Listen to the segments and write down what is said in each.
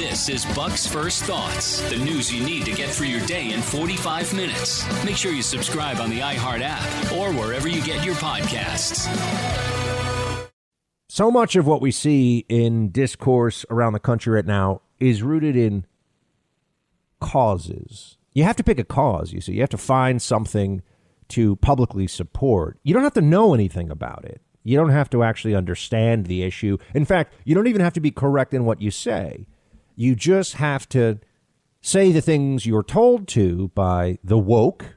This is Buck's First Thoughts, the news you need to get through your day in 45 minutes. Make sure you subscribe on the iHeart app or wherever you get your podcasts. So much of what we see in discourse around the country right now is rooted in causes. You have to pick a cause, you see. You have to find something to publicly support. You don't have to know anything about it. You don't have to actually understand the issue. In fact, you don't even have to be correct in what you say. You just have to say the things you're told to by the woke,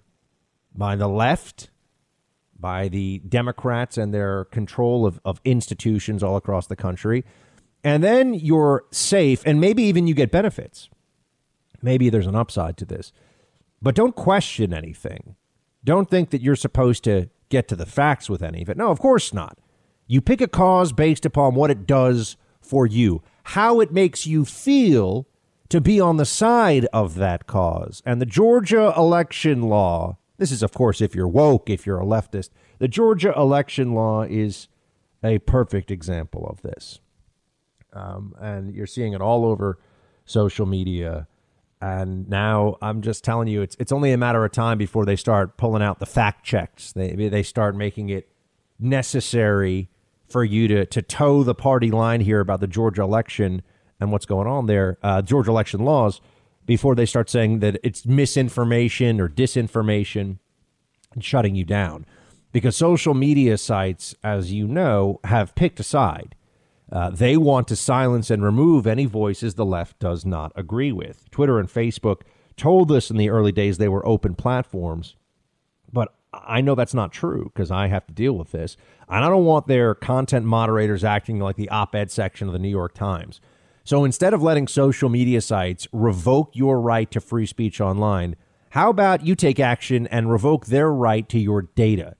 by the left, by the Democrats and their control of, of institutions all across the country. And then you're safe, and maybe even you get benefits. Maybe there's an upside to this. But don't question anything. Don't think that you're supposed to get to the facts with any of it. No, of course not. You pick a cause based upon what it does for you, how it makes you feel to be on the side of that cause. And the Georgia election law, this is, of course, if you're woke, if you're a leftist, the Georgia election law is a perfect example of this. Um, and you're seeing it all over social media. And now I'm just telling you, it's it's only a matter of time before they start pulling out the fact checks. They they start making it necessary for you to to toe the party line here about the Georgia election and what's going on there, uh, Georgia election laws, before they start saying that it's misinformation or disinformation and shutting you down. Because social media sites, as you know, have picked a side. Uh, they want to silence and remove any voices the left does not agree with. Twitter and Facebook told us in the early days they were open platforms, but I know that's not true because I have to deal with this. And I don't want their content moderators acting like the op ed section of the New York Times. So instead of letting social media sites revoke your right to free speech online, how about you take action and revoke their right to your data?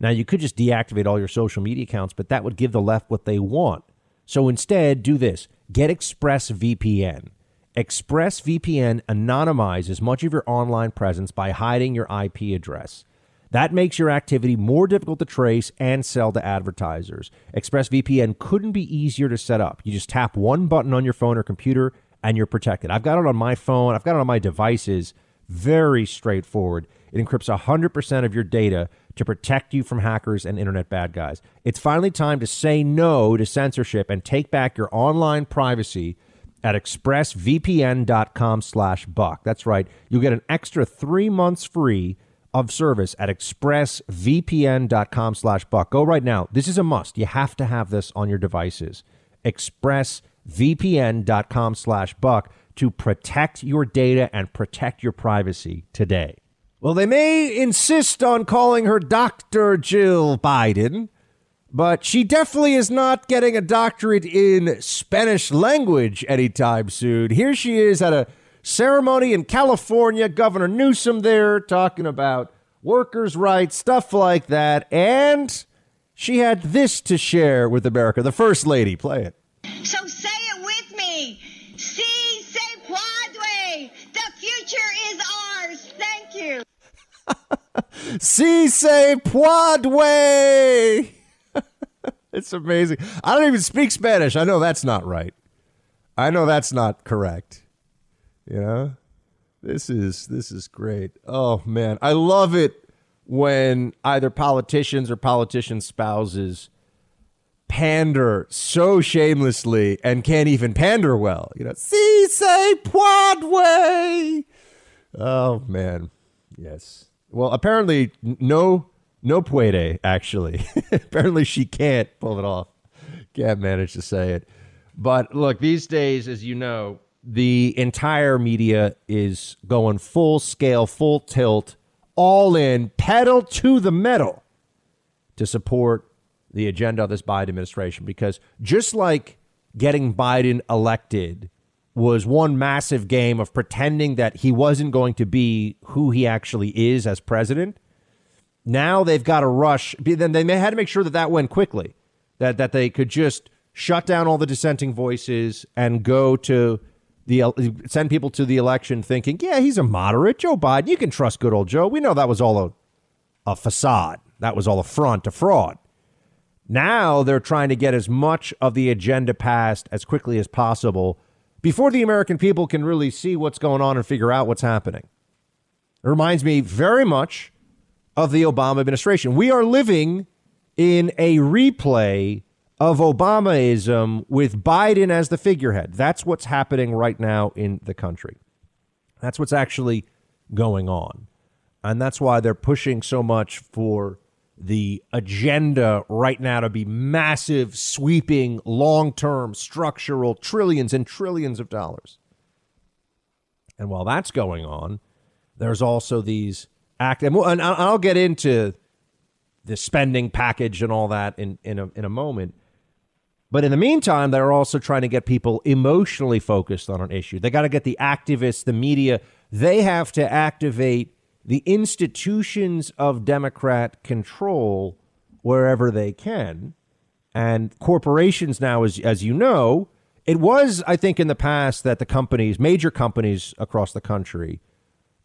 Now, you could just deactivate all your social media accounts, but that would give the left what they want so instead, do this get ExpressVPN. ExpressVPN anonymizes much of your online presence by hiding your IP address. That makes your activity more difficult to trace and sell to advertisers. ExpressVPN couldn't be easier to set up. You just tap one button on your phone or computer and you're protected. I've got it on my phone, I've got it on my devices. Very straightforward. It encrypts 100% of your data to protect you from hackers and internet bad guys. It's finally time to say no to censorship and take back your online privacy at expressvpn.com slash buck. That's right. You'll get an extra three months free of service at expressvpn.com slash buck. Go right now. This is a must. You have to have this on your devices. expressvpn.com slash buck to protect your data and protect your privacy today. Well, they may insist on calling her Dr. Jill Biden, but she definitely is not getting a doctorate in Spanish language anytime soon. Here she is at a ceremony in California, Governor Newsom there talking about workers' rights, stuff like that, and she had this to share with America. The First Lady, play it. So say it with me. Si se puede. The future is ours. Thank you. si se puede. it's amazing. I don't even speak Spanish. I know that's not right. I know that's not correct. You know? This is this is great. Oh man, I love it when either politicians or politicians' spouses pander so shamelessly and can't even pander well. You know, si se puede. Oh man, yes. Well, apparently no no puede actually. apparently she can't pull it off. Can't manage to say it. But look, these days, as you know, the entire media is going full scale, full tilt, all in, pedal to the metal to support the agenda of this Biden administration. Because just like getting Biden elected was one massive game of pretending that he wasn't going to be who he actually is as president. Now they've got to rush. Then they had to make sure that that went quickly, that that they could just shut down all the dissenting voices and go to the send people to the election thinking, yeah, he's a moderate, Joe Biden. You can trust good old Joe. We know that was all a a facade. That was all a front, a fraud. Now they're trying to get as much of the agenda passed as quickly as possible before the American people can really see what's going on and figure out what's happening. It reminds me very much of the Obama administration. We are living in a replay of Obamaism with Biden as the figurehead. That's what's happening right now in the country. That's what's actually going on. And that's why they're pushing so much for the agenda right now to be massive, sweeping, long term, structural, trillions and trillions of dollars. And while that's going on, there's also these act, and, and I'll get into the spending package and all that in, in, a, in a moment. But in the meantime, they're also trying to get people emotionally focused on an issue. They got to get the activists, the media, they have to activate the institutions of Democrat control wherever they can. And corporations now, as, as you know, it was, I think, in the past that the companies, major companies across the country,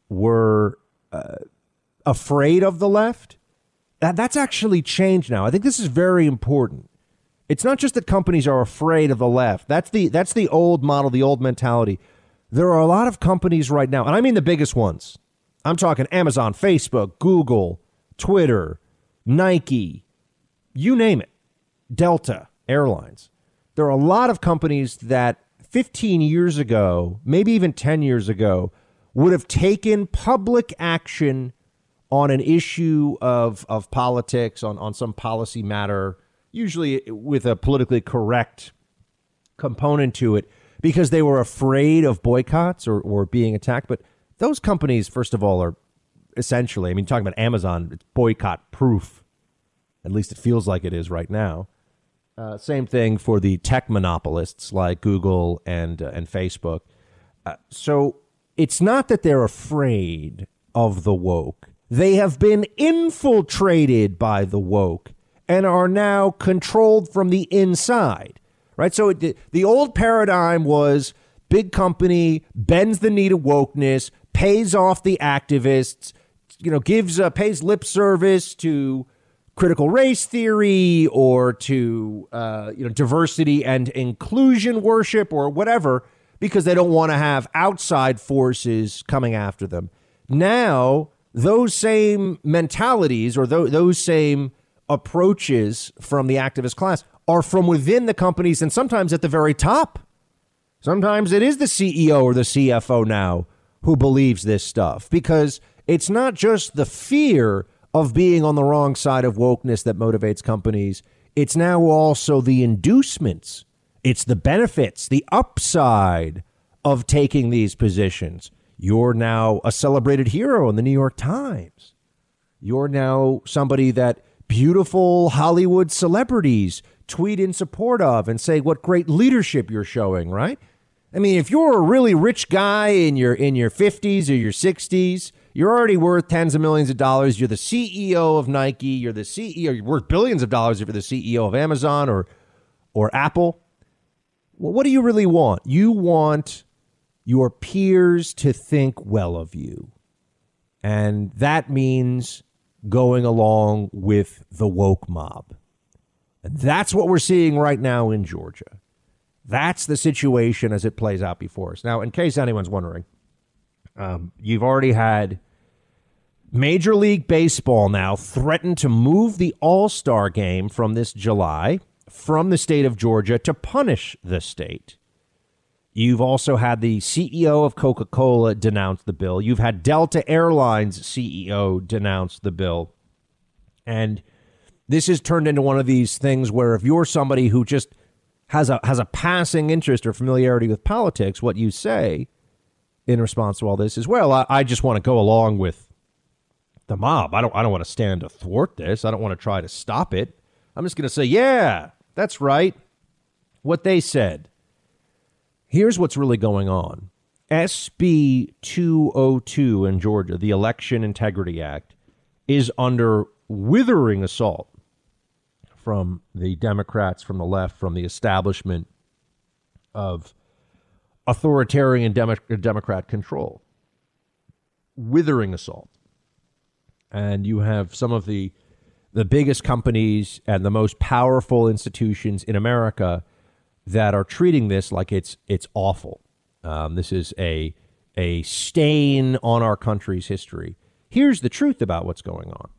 were uh, afraid of the left. That, that's actually changed now. I think this is very important. It's not just that companies are afraid of the left. That's the that's the old model, the old mentality. There are a lot of companies right now, and I mean the biggest ones. I'm talking Amazon, Facebook, Google, Twitter, Nike, you name it, Delta Airlines. There are a lot of companies that 15 years ago, maybe even 10 years ago, would have taken public action on an issue of, of politics, on, on some policy matter, usually with a politically correct component to it, because they were afraid of boycotts or, or being attacked. But those companies, first of all, are essentially, I mean, talking about Amazon, it's boycott proof. At least it feels like it is right now. Uh, same thing for the tech monopolists like Google and uh, and Facebook. Uh, so it's not that they're afraid of the woke. They have been infiltrated by the woke and are now controlled from the inside. Right? So it, the old paradigm was big company bends the knee to wokeness, pays off the activists, you know, gives uh, pays lip service to critical race theory or to uh, you know diversity and inclusion worship or whatever because they don't want to have outside forces coming after them. Now, those same mentalities or th- those same approaches from the activist class are from within the companies and sometimes at the very top. Sometimes it is the CEO or the CFO now who believes this stuff because it's not just the fear of being on the wrong side of wokeness that motivates companies. It's now also the inducements, it's the benefits, the upside of taking these positions. You're now a celebrated hero in the New York Times. You're now somebody that beautiful Hollywood celebrities tweet in support of and say what great leadership you're showing, right? I mean, if you're a really rich guy in your in your 50s or your 60s, you're already worth tens of millions of dollars. You're the CEO of Nike. You're the CEO. You're worth billions of dollars if you're the CEO of Amazon or or Apple. Well, what do you really want? You want your peers to think well of you, and that means going along with the woke mob. And that's what we're seeing right now in Georgia. That's the situation as it plays out before us. Now, in case anyone's wondering, um, you've already had Major League Baseball now threaten to move the All Star game from this July from the state of Georgia to punish the state. You've also had the CEO of Coca Cola denounce the bill. You've had Delta Airlines CEO denounce the bill. And this has turned into one of these things where if you're somebody who just has a has a passing interest or familiarity with politics, what you say in response to all this is, well, I, I just want to go along with the mob. I don't I don't want to stand athwart this. I don't want to try to stop it. I'm just going to say, yeah, that's right. What they said. Here's what's really going on. SB 202 in Georgia, the Election Integrity Act, is under withering assault from the Democrats, from the left, from the establishment of authoritarian Demo- Democrat control. Withering assault. And you have some of the the biggest companies and the most powerful institutions in America that are treating this like it's it's awful. Um, this is a a stain on our country's history. Here's the truth about what's going on.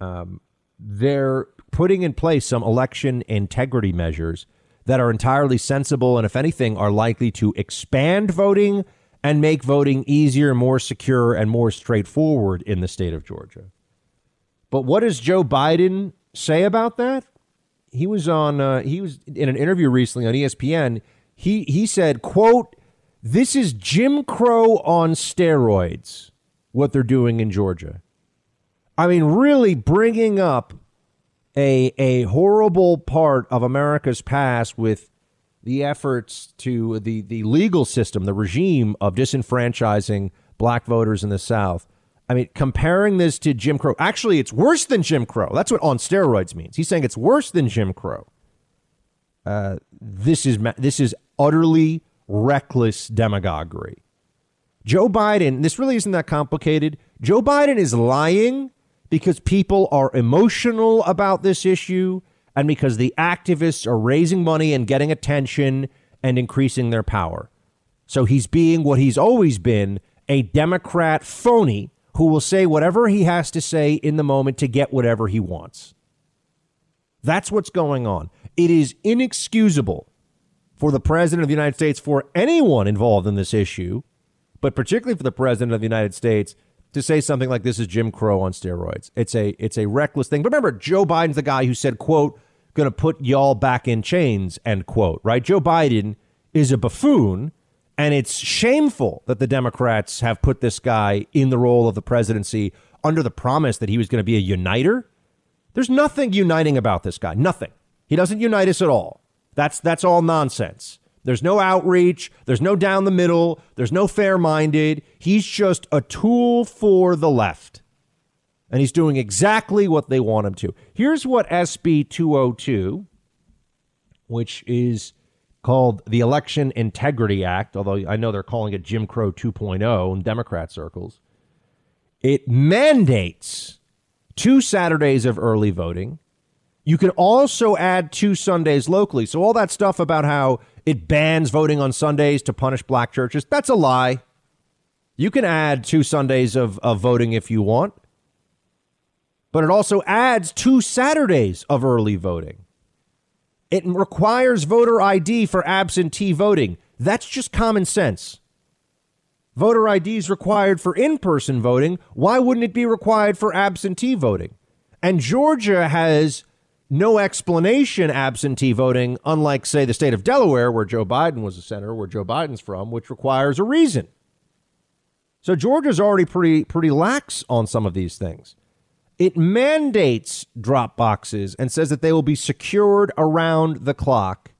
Um, they're putting in place some election integrity measures that are entirely sensible and, if anything, are likely to expand voting and make voting easier, more secure, and more straightforward in the state of Georgia. But what does Joe Biden say about that? He was on. Uh, he was in an interview recently on ESPN. He he said, "quote This is Jim Crow on steroids. What they're doing in Georgia. I mean, really bringing up a a horrible part of America's past with the efforts to the the legal system, the regime of disenfranchising black voters in the South." I mean, comparing this to Jim Crow. Actually, it's worse than Jim Crow. That's what on steroids means. He's saying it's worse than Jim Crow. Uh, this is this is utterly reckless demagoguery. Joe Biden. This really isn't that complicated. Joe Biden is lying because people are emotional about this issue and because the activists are raising money and getting attention and increasing their power. So he's being what he's always been a Democrat phony who will say whatever he has to say in the moment to get whatever he wants. That's what's going on. It is inexcusable for the President of the United States, for anyone involved in this issue, but particularly for the President of the United States, to say something like this is Jim Crow on steroids. It's a it's a reckless thing. But remember, Joe Biden's the guy who said, quote, gonna put y'all back in chains, end quote. Right? Joe Biden is a buffoon and it's shameful that the Democrats have put this guy in the role of the presidency under the promise that he was going to be a uniter. There's nothing uniting about this guy. Nothing. He doesn't unite us at all. That's that's all nonsense. There's no outreach, there's no down the middle, there's no fair-minded. He's just a tool for the left. And he's doing exactly what they want him to. Here's what SB 202, which is called the Election Integrity Act, although I know they're calling it Jim Crow 2.0 in Democrat circles. It mandates two Saturdays of early voting. You can also add two Sundays locally. So, all that stuff about how it bans voting on Sundays to punish black churches, that's a lie. You can add two Sundays of, of voting if you want, but it also adds two Saturdays of early voting. It requires voter ID for absentee voting. That's just common sense. Voter ID is required for in person voting. Why wouldn't it be required for absentee voting? And Georgia has no explanation absentee voting, unlike, say, the state of Delaware, where Joe Biden was a senator, where Joe Biden's from, which requires a reason. So Georgia's already pretty pretty lax on some of these things. It mandates drop boxes and says that they will be secured around the clock.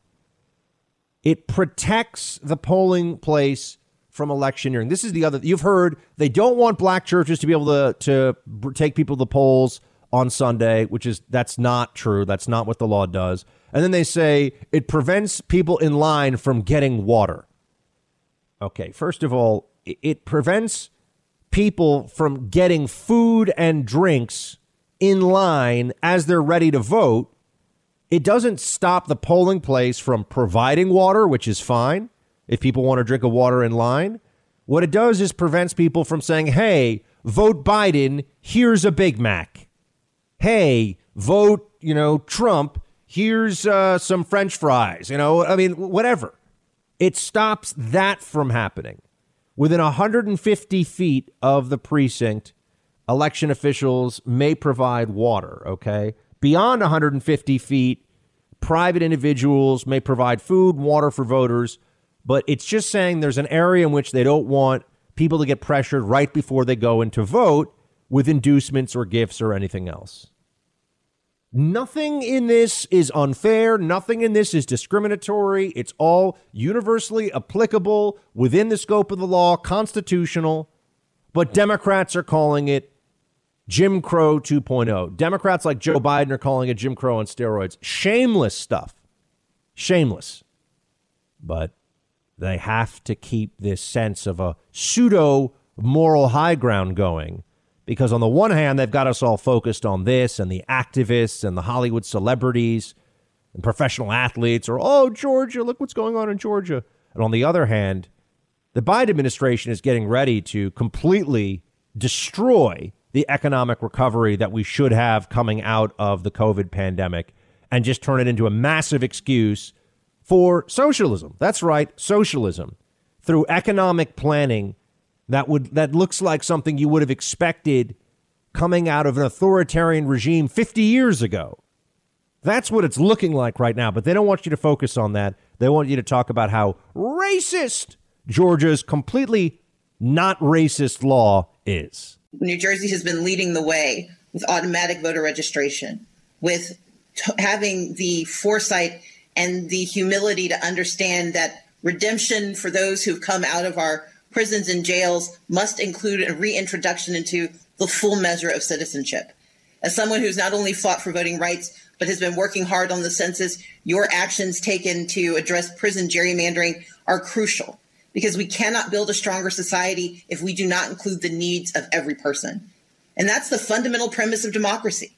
It protects the polling place from electioneering. This is the other you've heard they don't want black churches to be able to to take people to the polls on Sunday, which is that's not true. That's not what the law does. And then they say it prevents people in line from getting water. Okay, first of all, it prevents people from getting food and drinks in line as they're ready to vote. It doesn't stop the polling place from providing water, which is fine if people want to drink a water in line. What it does is prevents people from saying, hey, vote Biden, here's a Big Mac. Hey, vote, you know, Trump, here's uh, some French fries. You know, I mean, whatever. It stops that from happening within 150 feet of the precinct, election officials may provide water, okay? Beyond 150 feet, private individuals may provide food, water for voters, but it's just saying there's an area in which they don't want people to get pressured right before they go in to vote with inducements or gifts or anything else. Nothing in this is unfair. Nothing in this is discriminatory. It's all universally applicable within the scope of the law, constitutional. But Democrats are calling it Jim Crow 2.0. Democrats like Joe Biden are calling it Jim Crow on steroids. Shameless stuff. Shameless. But they have to keep this sense of a pseudo moral high ground going because on the one hand, they've got us all focused on this and the activists and the Hollywood celebrities and professional athletes, or, oh, Georgia, look what's going on in Georgia. And on the other hand, The Biden administration is getting ready to completely destroy the economic recovery that we should have coming out of the COVID pandemic and just turn it into a massive excuse for socialism. That's right, socialism. Through economic planning that would that looks like something you would have expected coming out of an authoritarian regime 50 years ago. That's what it's looking like right now, but they don't want you to focus on that. They want you to talk about how racist Georgia's completely not racist law is. New Jersey has been leading the way with automatic voter registration, with t- having the foresight and the humility to understand that redemption for those who've come out of our prisons and jails must include a reintroduction into the full measure of citizenship. As someone who's not only fought for voting rights, but has been working hard on the census, your actions taken to address prison gerrymandering are crucial because we cannot build a stronger society if we do not include the needs of every person. And that's the fundamental premise of democracy.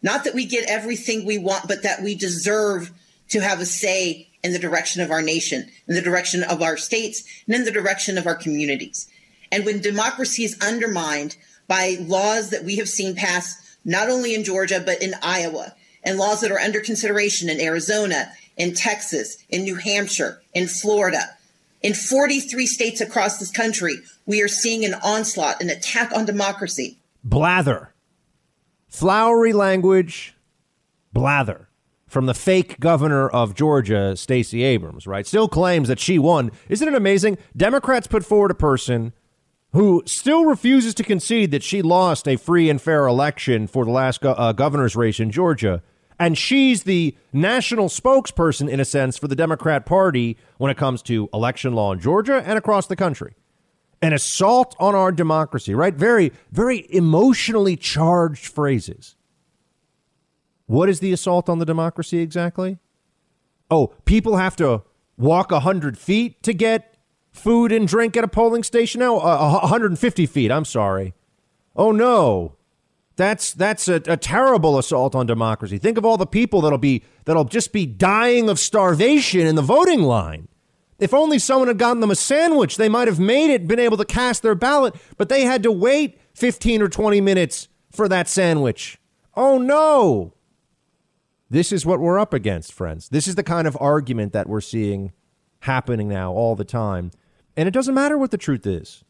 Not that we get everything we want, but that we deserve to have a say in the direction of our nation, in the direction of our states, and in the direction of our communities. And when democracy is undermined by laws that we have seen pass not only in Georgia, but in Iowa, and laws that are under consideration in Arizona, in Texas, in New Hampshire, in Florida, in 43 states across this country, we are seeing an onslaught, an attack on democracy. Blather. Flowery language, blather from the fake governor of Georgia, Stacey Abrams, right? Still claims that she won. Isn't it amazing? Democrats put forward a person who still refuses to concede that she lost a free and fair election for the last go- uh, governor's race in Georgia. And she's the national spokesperson, in a sense, for the Democrat Party when it comes to election law in Georgia and across the country. An assault on our democracy, right? Very, very emotionally charged phrases. What is the assault on the democracy exactly? Oh, people have to walk 100 feet to get food and drink at a polling station now? Uh, 150 feet, I'm sorry. Oh, no. That's that's a, a, terrible assault on democracy. Think of all the people that'll be that'll just be dying of starvation in the voting line. If only someone had gotten them a sandwich, they might have made it, been able to cast their ballot, but they had to wait 15 or 20 minutes for that sandwich. Oh no. This is what we're up against, friends. This is the kind of argument that we're seeing happening now all the time. And it doesn't matter what the truth is.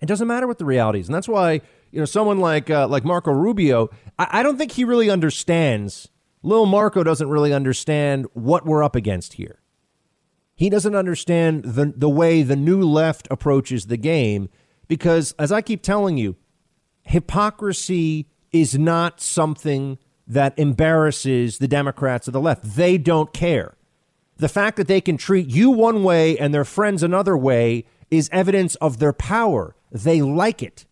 It doesn't matter what the reality is. And that's why, you know, someone like uh, like Marco Rubio, I, I don't think he really understands. Lil Marco doesn't really understand what we're up against here. He doesn't understand the the way the new left approaches the game because as I keep telling you, hypocrisy is not something that embarrasses the Democrats of the left. They don't care. The fact that they can treat you one way and their friends another way is evidence of their power. They like it.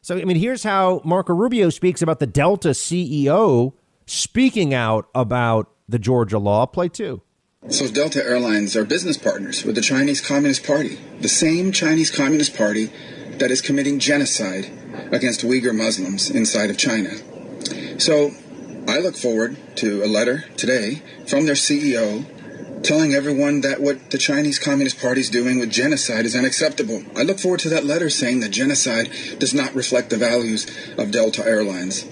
So, I mean, here's how Marco Rubio speaks about the Delta CEO speaking out about the Georgia law. Play two. So, Delta Airlines are business partners with the Chinese Communist Party, the same Chinese Communist Party that is committing genocide against Uyghur Muslims inside of China. So, I look forward to a letter today from their CEO telling everyone that what the Chinese Communist Party is doing with genocide is unacceptable. I look forward to that letter saying that genocide does not reflect the values of Delta Airlines.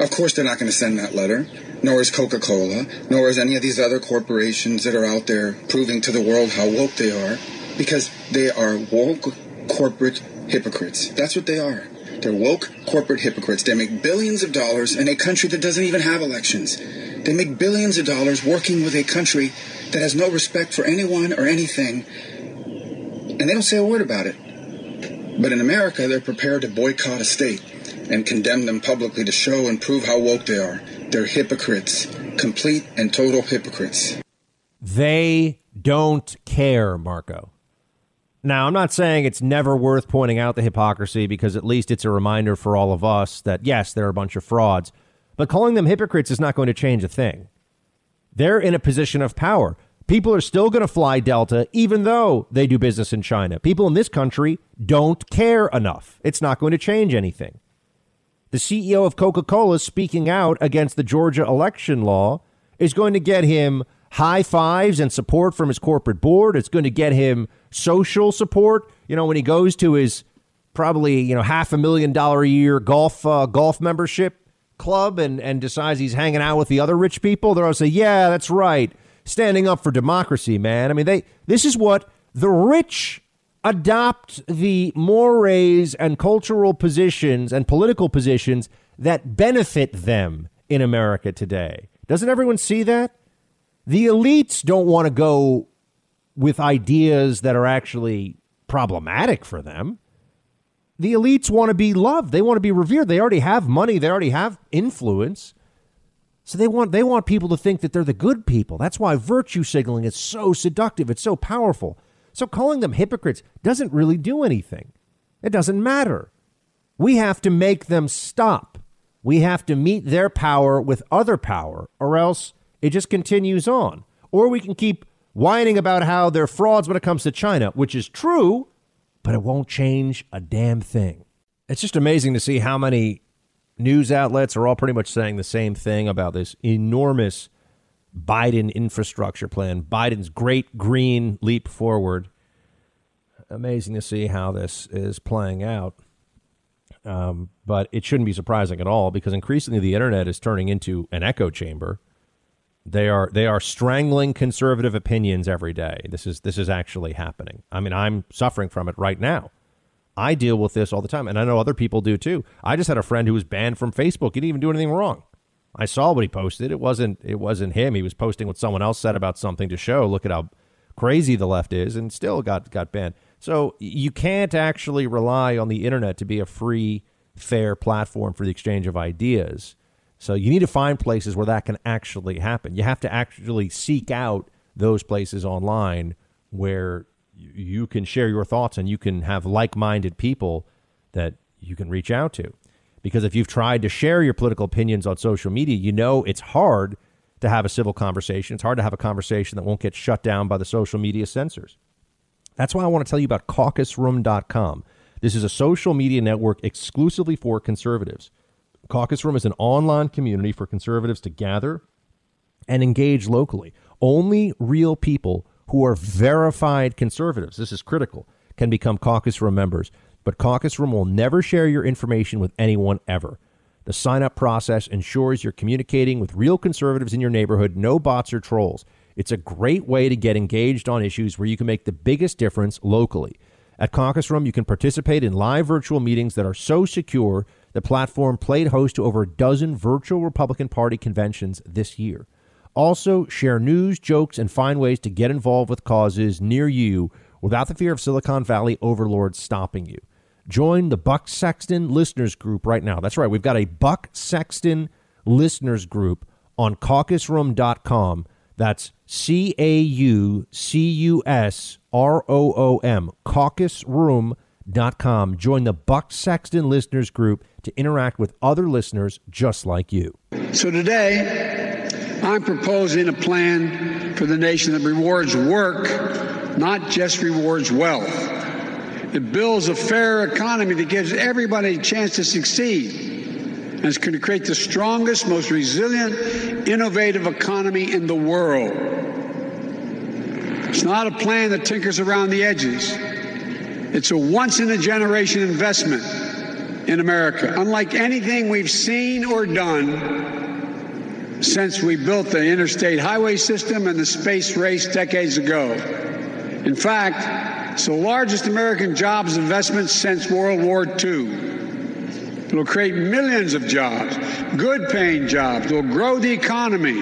Of course, they're not going to send that letter, nor is Coca Cola, nor is any of these other corporations that are out there proving to the world how woke they are, because they are woke corporate hypocrites. That's what they are. They're woke corporate hypocrites. They make billions of dollars in a country that doesn't even have elections. They make billions of dollars working with a country that has no respect for anyone or anything, and they don't say a word about it. But in America, they're prepared to boycott a state and condemn them publicly to show and prove how woke they are. They're hypocrites, complete and total hypocrites. They don't care, Marco. Now, I'm not saying it's never worth pointing out the hypocrisy because at least it's a reminder for all of us that, yes, they're a bunch of frauds. But calling them hypocrites is not going to change a thing. They're in a position of power. People are still going to fly Delta even though they do business in China. People in this country don't care enough. It's not going to change anything. The CEO of Coca Cola speaking out against the Georgia election law is going to get him high fives and support from his corporate board. It's going to get him social support. You know, when he goes to his probably you know half a million dollar a year golf uh, golf membership club and and decides he's hanging out with the other rich people, they're to say, "Yeah, that's right, standing up for democracy, man." I mean, they this is what the rich adopt the mores and cultural positions and political positions that benefit them in America today. Doesn't everyone see that? The elites don't want to go with ideas that are actually problematic for them. The elites want to be loved. They want to be revered. They already have money. They already have influence. So they want they want people to think that they're the good people. That's why virtue signaling is so seductive. It's so powerful. So calling them hypocrites doesn't really do anything. It doesn't matter. We have to make them stop. We have to meet their power with other power, or else it just continues on. Or we can keep whining about how they're frauds when it comes to China, which is true, but it won't change a damn thing. It's just amazing to see how many news outlets are all pretty much saying the same thing about this enormous Biden infrastructure plan, Biden's great green leap forward. Amazing to see how this is playing out. Um, but it shouldn't be surprising at all because increasingly the internet is turning into an echo chamber. They are they are strangling conservative opinions every day. This is this is actually happening. I mean, I'm suffering from it right now. I deal with this all the time, and I know other people do too. I just had a friend who was banned from Facebook. He didn't even do anything wrong. I saw what he posted. It wasn't it wasn't him. He was posting what someone else said about something to show look at how crazy the left is, and still got got banned. So you can't actually rely on the internet to be a free, fair platform for the exchange of ideas. So you need to find places where that can actually happen. You have to actually seek out those places online where you can share your thoughts and you can have like-minded people that you can reach out to. Because if you've tried to share your political opinions on social media, you know it's hard to have a civil conversation. It's hard to have a conversation that won't get shut down by the social media censors. That's why I want to tell you about caucusroom.com. This is a social media network exclusively for conservatives. Caucus Room is an online community for conservatives to gather and engage locally. Only real people who are verified conservatives, this is critical, can become Caucus Room members but Caucus Room will never share your information with anyone ever. The sign up process ensures you're communicating with real conservatives in your neighborhood, no bots or trolls. It's a great way to get engaged on issues where you can make the biggest difference locally. At Caucus Room, you can participate in live virtual meetings that are so secure the platform played host to over a dozen virtual Republican Party conventions this year. Also, share news, jokes, and find ways to get involved with causes near you without the fear of Silicon Valley overlords stopping you. Join the Buck Sexton listeners group right now. That's right. We've got a Buck Sexton listeners group on caucusroom.com. That's C A U C U S R O O M, caucusroom.com. Join the Buck Sexton listeners group to interact with other listeners just like you. So today, I'm proposing a plan for the nation that rewards work, not just rewards wealth. It builds a fair economy that gives everybody a chance to succeed. And it's going to create the strongest, most resilient, innovative economy in the world. It's not a plan that tinkers around the edges. It's a once in a generation investment in America, unlike anything we've seen or done since we built the interstate highway system and the space race decades ago. In fact, it's the largest American jobs investment since World War II. It'll create millions of jobs, good paying jobs. It'll grow the economy,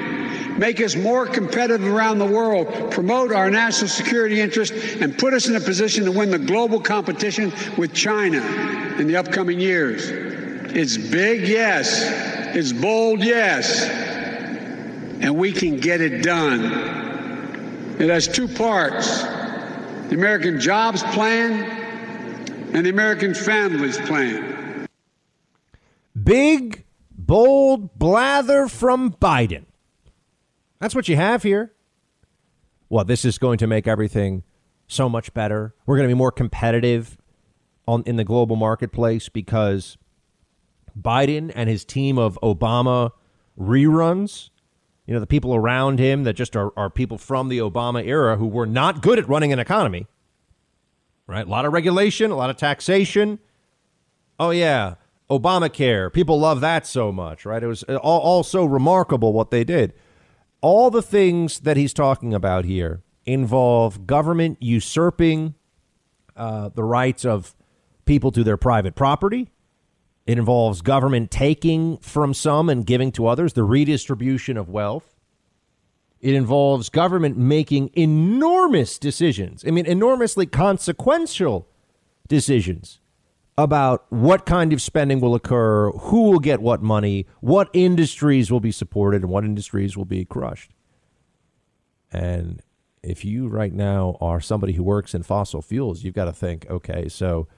make us more competitive around the world, promote our national security interests, and put us in a position to win the global competition with China in the upcoming years. It's big, yes. It's bold, yes. And we can get it done. It has two parts the American Jobs Plan, and the American Families Plan. Big, bold blather from Biden. That's what you have here. Well, this is going to make everything so much better. We're going to be more competitive on in the global marketplace because Biden and his team of Obama reruns you know, the people around him that just are, are people from the Obama era who were not good at running an economy, right? A lot of regulation, a lot of taxation. Oh, yeah, Obamacare. People love that so much, right? It was uh, all, all so remarkable what they did. All the things that he's talking about here involve government usurping uh, the rights of people to their private property. It involves government taking from some and giving to others, the redistribution of wealth. It involves government making enormous decisions. I mean, enormously consequential decisions about what kind of spending will occur, who will get what money, what industries will be supported, and what industries will be crushed. And if you right now are somebody who works in fossil fuels, you've got to think, okay, so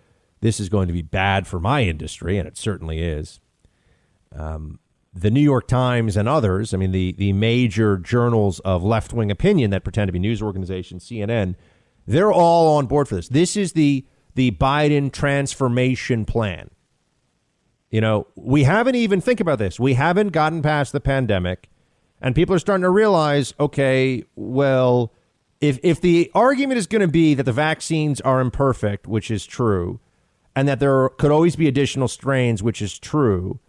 this is going to be bad for my industry, and it certainly is. Um, the New York Times and others, I mean, the, the major journals of left wing opinion that pretend to be news organizations, CNN, they're all on board for this. This is the, the Biden transformation plan. You know, we haven't even, think about this, we haven't gotten past the pandemic, and people are starting to realize okay, well, if if the argument is going to be that the vaccines are imperfect, which is true, and that there could always be additional strains, which is true,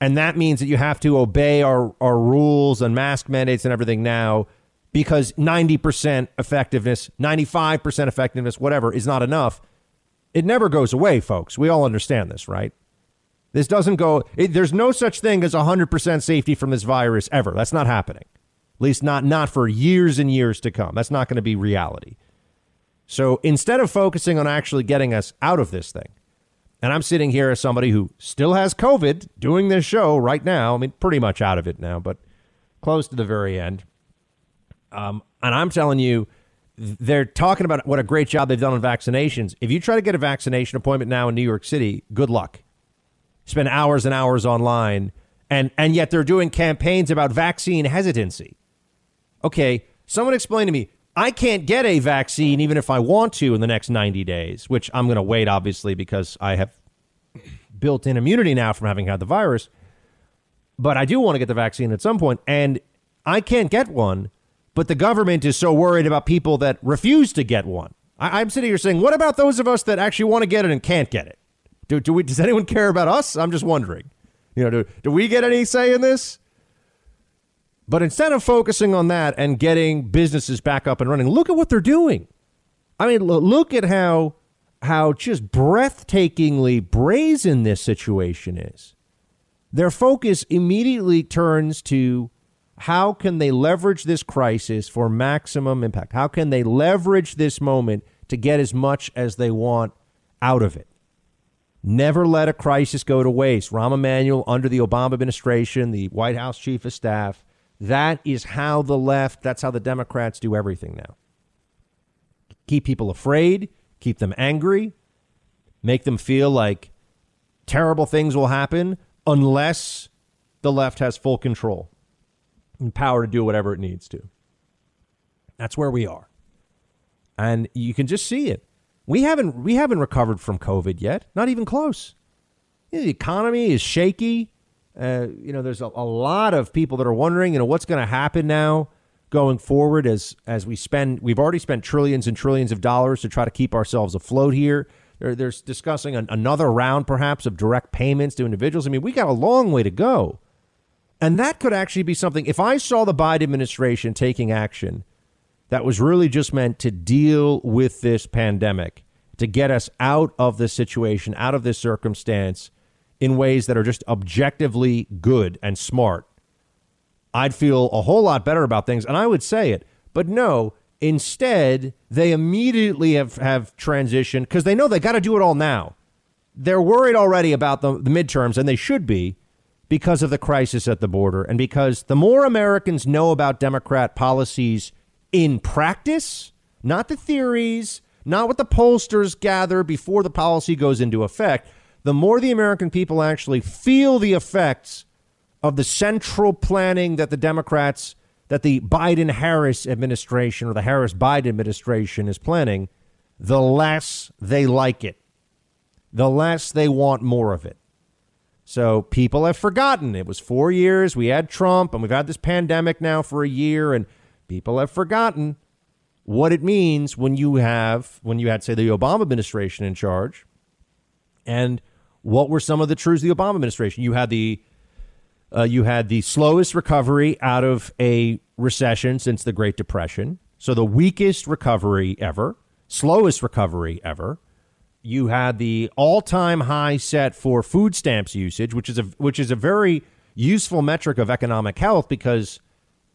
and that means that you have to obey our, our rules and mask mandates and everything now because 90% effectiveness, 95% effectiveness, whatever, is not enough. It never goes away, folks. We all understand this, right? This doesn't go, it, there's no such thing as 100% safety from this virus ever. That's not happening. At least not not for years and years to come. That's not going to be reality. So instead of focusing on actually getting us out of this thing, and I'm sitting here as somebody who still has COVID doing this show right now. I mean, pretty much out of it now, but close to the very end. Um, and I'm telling you, they're talking about what a great job they've done on vaccinations. If you try to get a vaccination appointment now in New York City, good luck. Spend hours and hours online, and and yet they're doing campaigns about vaccine hesitancy okay, someone explain to me, I can't get a vaccine even if I want to in the next 90 days, which I'm going to wait, obviously, because I have built in immunity now from having had the virus. But I do want to get the vaccine at some point, and I can't get one. But the government is so worried about people that refuse to get one. I, am sitting here saying, what about those of us that actually want to get it and can't get it? Do, do we, does anyone care about us? I'm just wondering. You know, do, do we get any say in this? But instead of focusing on that and getting businesses back up and running, look at what they're doing. I mean, look at how how just breathtakingly brazen this situation is. Their focus immediately turns to how can they leverage this crisis for maximum impact? How can they leverage this moment to get as much as they want out of it? Never let a crisis go to waste. Rahm Emanuel, under the Obama administration, the White House chief of staff, that is how the left, that's how the Democrats do everything now. Keep people afraid, keep them angry, make them feel like terrible things will happen unless the left has full control and power to do whatever it needs to. That's where we are. And you can just see it. We haven't we haven't recovered from COVID yet, not even close. the economy is shaky. Uh, you know, there's a, a, lot of people that are wondering, you know, what's going to happen now going forward as as we spend. We've already spent trillions and trillions of dollars to try to keep ourselves afloat here. There, there's discussing an, another round, perhaps, of direct payments to individuals. I mean, we got a long way to go, and that could actually be something. If I saw the Biden administration taking action that was really just meant to deal with this pandemic, to get us out of this situation, out of this circumstance in ways that are just objectively good and smart, I'd feel a whole lot better about things and I would say it. But no, instead, they immediately have, have transitioned because they know they got to do it all now. They're worried already about the, the midterms, and they should be because of the crisis at the border and because the more Americans know about Democrat policies in practice, not the theories, not what the pollsters gather before the policy goes into effect, the more the American people actually feel the effects of the central planning that the Democrats, that the Biden Harris administration or the Harris Biden administration is planning, the less they like it, the less they want more of it. So people have forgotten. It was four years. We had Trump, and we've had this pandemic now for a year, and people have forgotten what it means when you have when you had say the Obama administration in charge, and what were some of the truths of the Obama administration? You had the uh, you had the slowest recovery out of a recession since the Great Depression, so the weakest recovery ever, slowest recovery ever you had the all-time high set for food stamps usage, which is a which is a very useful metric of economic health because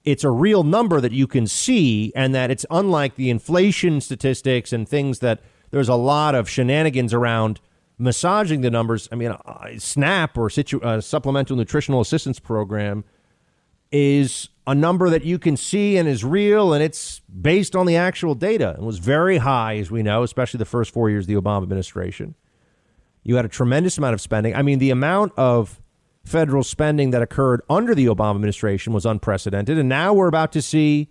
it's a real number that you can see and that it's unlike the inflation statistics and things that there's a lot of shenanigans around massaging the numbers. I mean, uh, SNAP or situ- uh, supplemental nutritional assistance program is a number that you can see and is real and it's based on the actual data and was very high, as we know, especially the first four years of the Obama administration. You had a tremendous amount of spending. I mean, the amount of federal spending that occurred under the Obama administration was unprecedented. And now we're about to see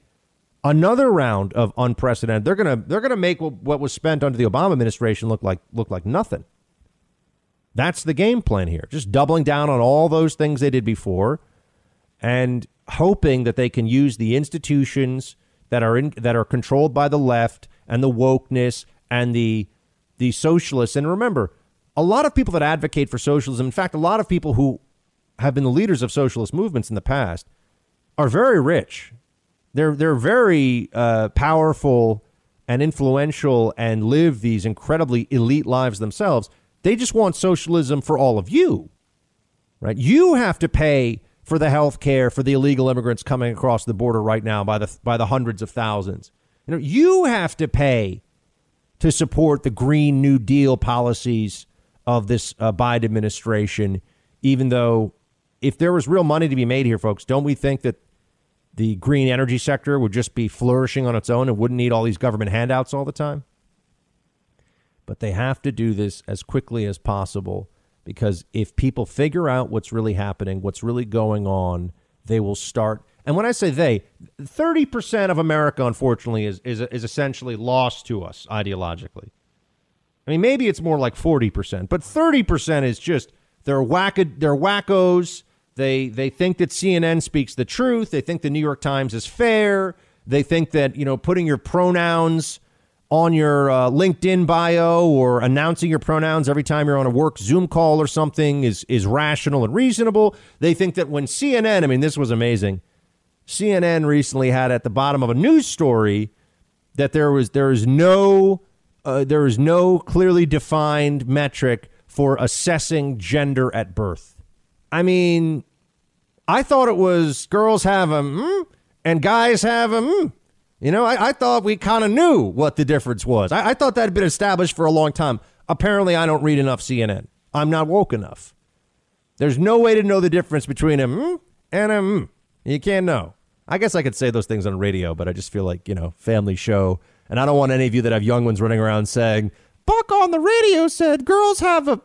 another round of unprecedented. They're gonna they're gonna make what was spent under the Obama administration look like look like nothing. That's the game plan here. Just doubling down on all those things they did before and hoping that they can use the institutions that are in that are controlled by the left and the wokeness and the the socialists. And remember, a lot of people that advocate for socialism, in fact, a lot of people who have been the leaders of socialist movements in the past, are very rich. They're they're very uh, powerful and influential and live these incredibly elite lives themselves. They just want socialism for all of you, right? You have to pay for the health care for the illegal immigrants coming across the border right now by the by the hundreds of thousands. You know, you have to pay to support the Green New Deal policies of this uh, Biden administration, even though if there was real money to be made here, folks, don't we think that the green energy sector would just be flourishing on its own and wouldn't need all these government handouts all the time? But they have to do this as quickly as possible because if people figure out what's really happening, what's really going on, they will start. And when I say they, 30% of America, unfortunately, is, is, is essentially lost to us ideologically. I mean, maybe it's more like 40%, but 30% is just they're, whack- they're wackos. They, they think that CNN speaks the truth. They think the New York Times is fair. They think that, you know, putting your pronouns on your uh, LinkedIn bio or announcing your pronouns every time you're on a work Zoom call or something is is rational and reasonable. They think that when CNN, I mean, this was amazing. CNN recently had at the bottom of a news story that there was there is no uh, there is no clearly defined metric for assessing gender at birth. I mean, I thought it was girls have a mm, and guys have a. You know, I, I thought we kind of knew what the difference was. I, I thought that had been established for a long time. Apparently, I don't read enough CNN. I'm not woke enough. There's no way to know the difference between a mm and a mm. You can't know. I guess I could say those things on radio, but I just feel like, you know, family show. And I don't want any of you that have young ones running around saying, Buck on the radio said girls have a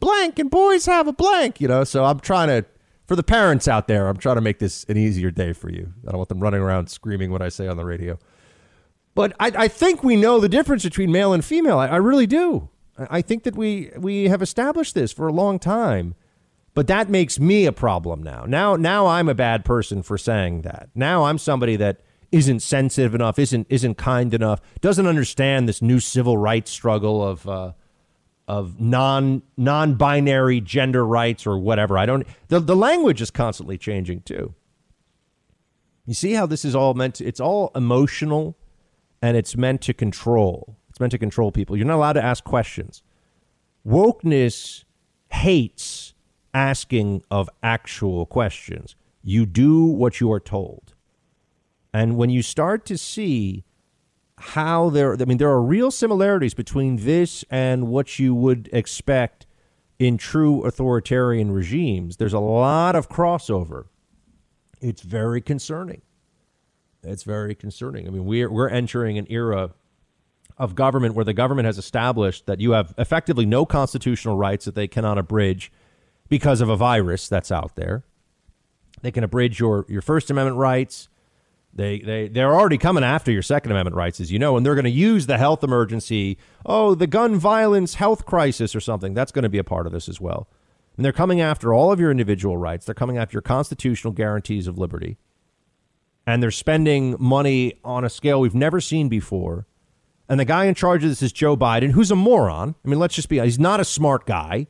blank and boys have a blank, you know? So I'm trying to for the parents out there, I'm trying to make this an easier day for you. I don't want them running around screaming what I say on the radio. But I, I think we know the difference between male and female. I, I really do. I think that we we have established this for a long time. But that makes me a problem now. Now now I'm a bad person for saying that. Now I'm somebody that isn't sensitive enough, isn't isn't kind enough, doesn't understand this new civil rights struggle of uh, of non non-binary gender rights or whatever. I don't the, the language is constantly changing too. You see how this is all meant to, it's all emotional and it's meant to control. It's meant to control people. You're not allowed to ask questions. Wokeness hates asking of actual questions. You do what you are told. And when you start to see how there I mean there are real similarities between this and what you would expect in true authoritarian regimes. There's a lot of crossover. It's very concerning. It's very concerning. I mean, we're we're entering an era of government where the government has established that you have effectively no constitutional rights that they cannot abridge because of a virus that's out there. They can abridge your, your First Amendment rights. They they they're already coming after your Second Amendment rights, as you know, and they're going to use the health emergency. Oh, the gun violence health crisis or something. That's going to be a part of this as well. And they're coming after all of your individual rights. They're coming after your constitutional guarantees of liberty. And they're spending money on a scale we've never seen before. And the guy in charge of this is Joe Biden, who's a moron. I mean, let's just be he's not a smart guy.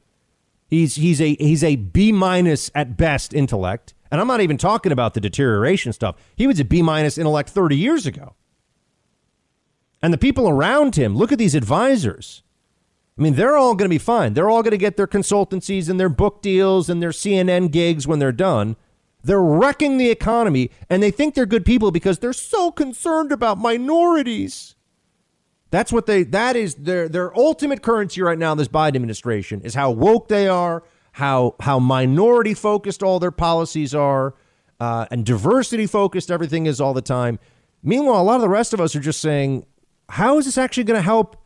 He's he's a he's a B minus at best intellect. And I'm not even talking about the deterioration stuff. He was a B minus intellect 30 years ago. And the people around him, look at these advisors. I mean, they're all going to be fine. They're all going to get their consultancies and their book deals and their CNN gigs when they're done. They're wrecking the economy and they think they're good people because they're so concerned about minorities. That's what they that is their their ultimate currency right now this Biden administration is how woke they are, how how minority focused all their policies are, uh, and diversity focused everything is all the time. Meanwhile, a lot of the rest of us are just saying, how is this actually going to help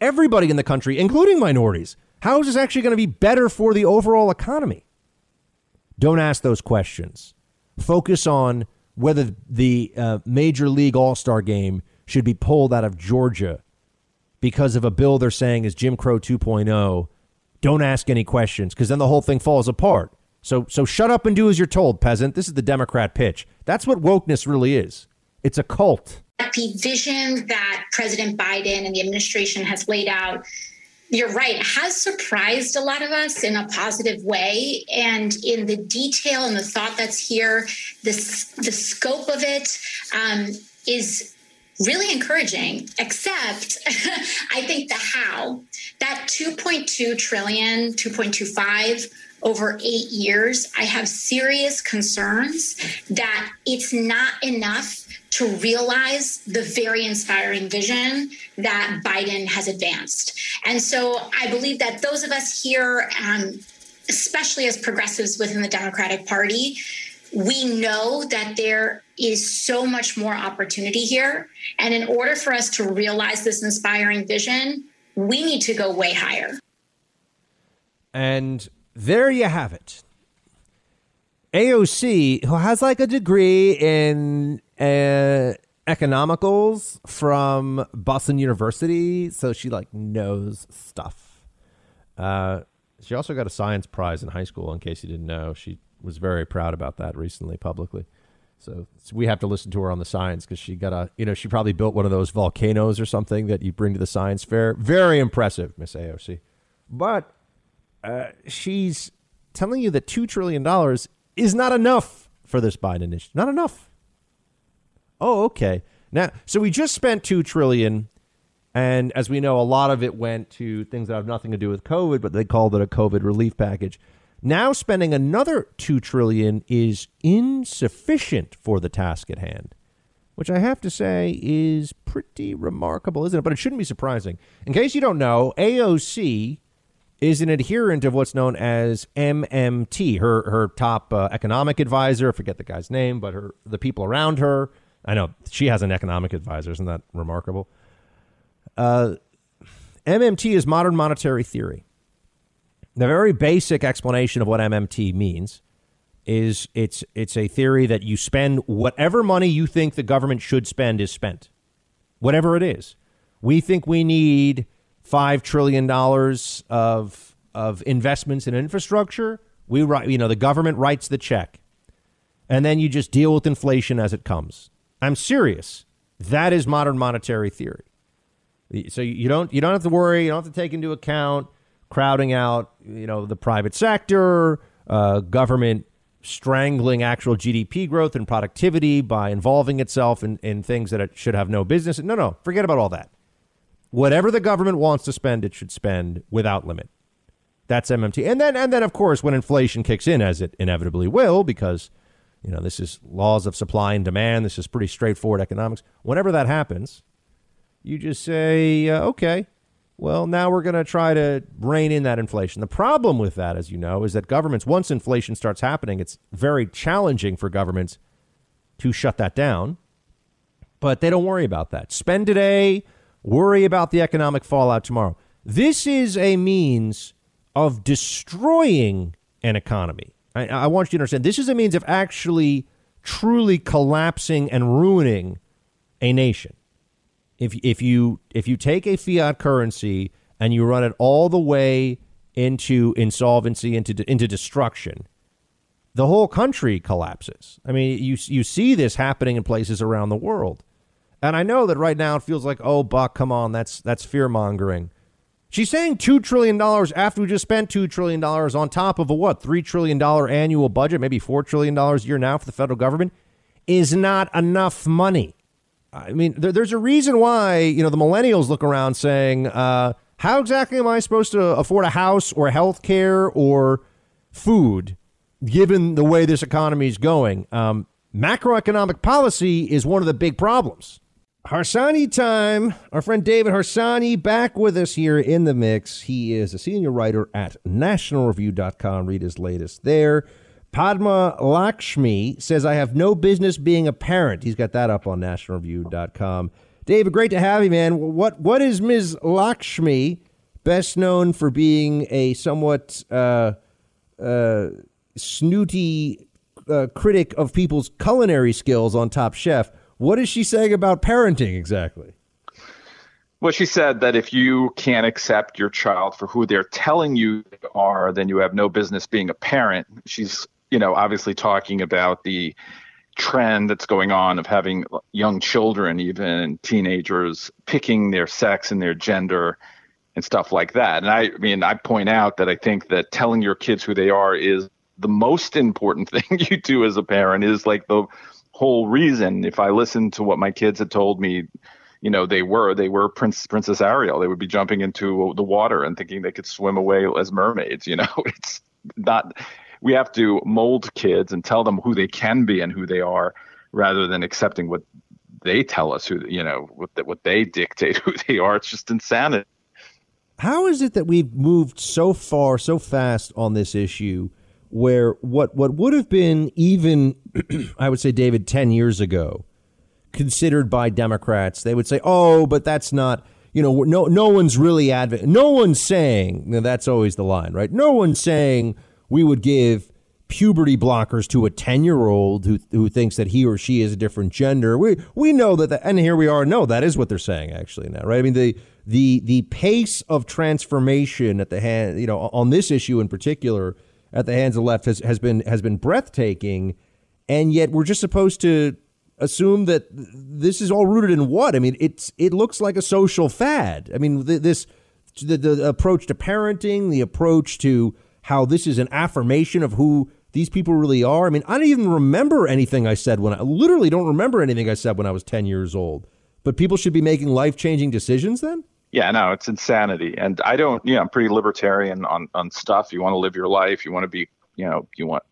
everybody in the country, including minorities? How is this actually going to be better for the overall economy? Don't ask those questions. Focus on whether the uh, Major League All Star game should be pulled out of Georgia because of a bill they're saying is Jim Crow 2.0. Don't ask any questions because then the whole thing falls apart. So, so shut up and do as you're told, peasant. This is the Democrat pitch. That's what wokeness really is. It's a cult. The vision that President Biden and the administration has laid out you're right, has surprised a lot of us in a positive way. And in the detail and the thought that's here, this, the scope of it um, is really encouraging, except I think the how, that 2.2 trillion, 2.25 over eight years, I have serious concerns that it's not enough to realize the very inspiring vision that Biden has advanced. And so I believe that those of us here, um, especially as progressives within the Democratic Party, we know that there is so much more opportunity here. And in order for us to realize this inspiring vision, we need to go way higher. And there you have it. AOC, who has like a degree in uh, economicals from Boston University, so she like knows stuff. Uh, she also got a science prize in high school. In case you didn't know, she was very proud about that recently publicly. So, so we have to listen to her on the science because she got a, you know, she probably built one of those volcanoes or something that you bring to the science fair. Very impressive, Miss AOC. But uh, she's telling you that $2 trillion is not enough for this Biden initiative. Not enough. Oh, okay. Now, so we just spent 2 trillion and as we know, a lot of it went to things that have nothing to do with COVID, but they called it a COVID relief package. Now spending another 2 trillion is insufficient for the task at hand, which I have to say is pretty remarkable, isn't it? But it shouldn't be surprising. In case you don't know, AOC is an adherent of what's known as MMT. Her her top uh, economic advisor, I forget the guy's name, but her the people around her. I know she has an economic advisor. Isn't that remarkable? Uh, MMT is modern monetary theory. The very basic explanation of what MMT means is it's it's a theory that you spend whatever money you think the government should spend is spent, whatever it is. We think we need five trillion dollars of of investments in infrastructure. We write, you know, the government writes the check, and then you just deal with inflation as it comes. I'm serious. That is modern monetary theory. So you don't you don't have to worry. You don't have to take into account crowding out, you know, the private sector, uh, government strangling actual GDP growth and productivity by involving itself in, in things that it should have no business. No, no, forget about all that. Whatever the government wants to spend, it should spend without limit. That's MMT. And then and then of course when inflation kicks in as it inevitably will because you know this is laws of supply and demand, this is pretty straightforward economics. Whenever that happens, you just say uh, okay, well, now we're going to try to rein in that inflation. The problem with that, as you know, is that governments, once inflation starts happening, it's very challenging for governments to shut that down. But they don't worry about that. Spend today, worry about the economic fallout tomorrow. This is a means of destroying an economy. I, I, want you to understand this is a means of actually truly collapsing and ruining a nation. If, if you if you take a fiat currency and you run it all the way into insolvency, into into destruction, the whole country collapses. I mean, you you see this happening in places around the world, and I know that right now it feels like, oh, Buck, come on, that's that's fear mongering. She's saying two trillion dollars after we just spent two trillion dollars on top of a what three trillion dollar annual budget, maybe four trillion dollars a year now for the federal government, is not enough money. I mean, there, there's a reason why you know the millennials look around saying, uh, "How exactly am I supposed to afford a house or health care or food, given the way this economy is going?" Um, macroeconomic policy is one of the big problems. Harsanyi time. Our friend David Harsanyi back with us here in the mix. He is a senior writer at nationalreview.com. Read his latest there. Padma Lakshmi says, I have no business being a parent. He's got that up on nationalreview.com. David, great to have you, man. What What is Ms. Lakshmi best known for being a somewhat uh, uh, snooty uh, critic of people's culinary skills on Top Chef? What is she saying about parenting exactly? Well, she said that if you can't accept your child for who they're telling you they are, then you have no business being a parent. She's you know, obviously talking about the trend that's going on of having young children, even teenagers, picking their sex and their gender and stuff like that. And I, I mean, I point out that I think that telling your kids who they are is the most important thing you do as a parent is like the whole reason. If I listened to what my kids had told me, you know, they were they were Prince Princess Ariel. They would be jumping into the water and thinking they could swim away as mermaids. You know, it's not we have to mold kids and tell them who they can be and who they are rather than accepting what they tell us who you know what, what they dictate who they are. It's just insanity. How is it that we've moved so far so fast on this issue where what what would have been even i would say david 10 years ago considered by democrats they would say oh but that's not you know no no one's really adv- no one's saying that's always the line right? No one's saying we would give puberty blockers to a 10 year old who, who thinks that he or she is a different gender. We, we know that, the, and here we are. No, that is what they're saying actually now, right? I mean, the, the, the pace of transformation at the hand, you know, on this issue in particular at the hands of the left has, has been, has been breathtaking. And yet we're just supposed to assume that this is all rooted in what? I mean, it's, it looks like a social fad. I mean, this, the, the approach to parenting, the approach to, how this is an affirmation of who these people really are. I mean, I don't even remember anything I said when I literally don't remember anything I said when I was 10 years old. But people should be making life changing decisions then? Yeah, no, it's insanity. And I don't, yeah, I'm pretty libertarian on, on stuff. You want to live your life. You want to be, you know, you want,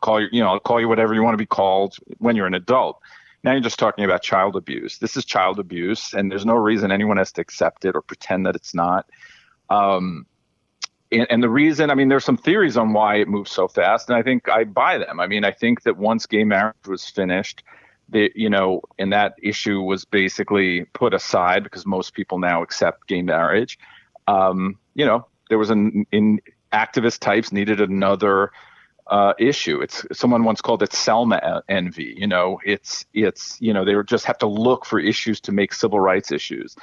call you, you know, call you whatever you want to be called when you're an adult. Now you're just talking about child abuse. This is child abuse, and there's no reason anyone has to accept it or pretend that it's not. Um, and, and the reason, I mean, there's some theories on why it moves so fast, and I think I buy them. I mean, I think that once gay marriage was finished, the you know, and that issue was basically put aside because most people now accept gay marriage. Um, you know, there was an in activist types needed another uh, issue. It's someone once called it Selma envy. You know, it's it's you know they just have to look for issues to make civil rights issues.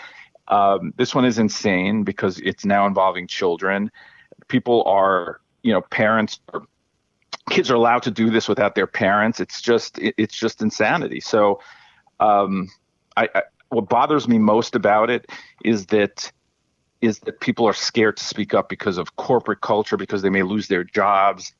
Um, this one is insane because it's now involving children people are, you know, parents or kids are allowed to do this without their parents. It's just it, it's just insanity. So, um, I, I what bothers me most about it is that is that people are scared to speak up because of corporate culture because they may lose their jobs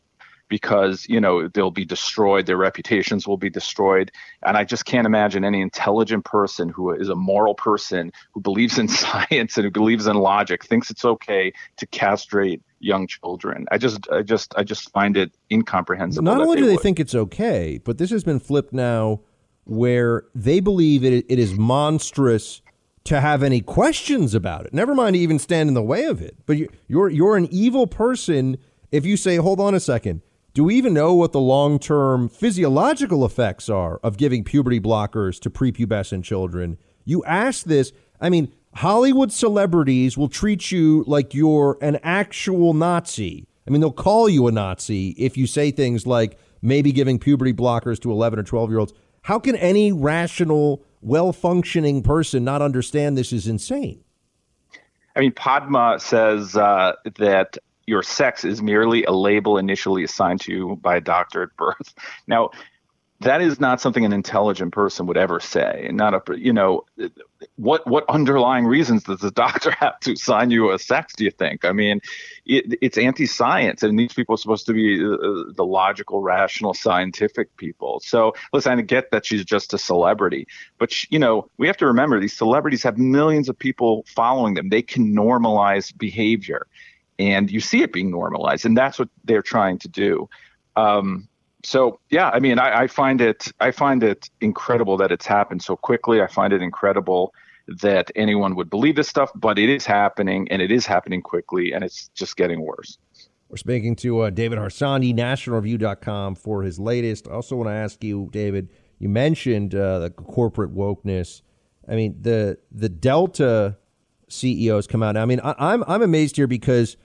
because you know they'll be destroyed their reputations will be destroyed. And i just can't imagine any intelligent person who is a moral person who believes in science and who believes in logic thinks it's okay to castrate young children. I just i just i just find it incomprehensible not only they do they would. think it's okay but this has been flipped now where they believe it, it is monstrous to have any questions about it never mind even stand in the way of it. But you're you're an evil person if you say hold on a second do we even know what the long term physiological effects are of giving puberty blockers to prepubescent children? You ask this, I mean, Hollywood celebrities will treat you like you're an actual Nazi. I mean, they'll call you a Nazi if you say things like maybe giving puberty blockers to 11 or 12 year olds. How can any rational, well functioning person not understand this is insane? I mean, Padma says uh, that your sex is merely a label initially assigned to you by a doctor at birth. Now, that is not something an intelligent person would ever say. And not a, you know, what what underlying reasons does the doctor have to assign you a sex? Do you think? I mean, it, it's anti-science, and these people are supposed to be uh, the logical, rational, scientific people. So, listen, I get that she's just a celebrity, but she, you know, we have to remember these celebrities have millions of people following them. They can normalize behavior, and you see it being normalized, and that's what they're trying to do. Um, so yeah, I mean, I, I, find it I find it incredible that it's happened so quickly. I find it incredible that anyone would believe this stuff, but it is happening and it is happening quickly, and it's just getting worse. We're speaking to uh, David Harsanyi, NationalReview.com, for his latest. I also want to ask you, David. You mentioned uh, the corporate wokeness. I mean, the the Delta CEOs come out. I mean, I, I'm I'm amazed here because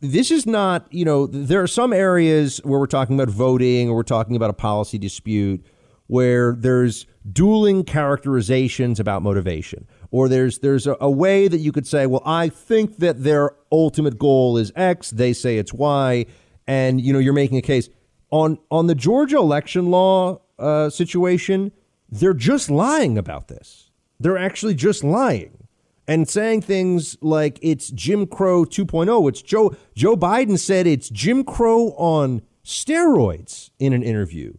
this is not, you know, there are some areas where we're talking about voting or we're talking about a policy dispute where there's dueling characterizations about motivation or there's there's a, a, way that you could say well i think that their ultimate goal is x they say it's y and you know you're making a case. On on the georgia election law uh, situation they're just lying about this. They're actually just lying and saying things like it's Jim Crow 2.0. It's Joe Joe Biden said it's Jim Crow on steroids in an interview.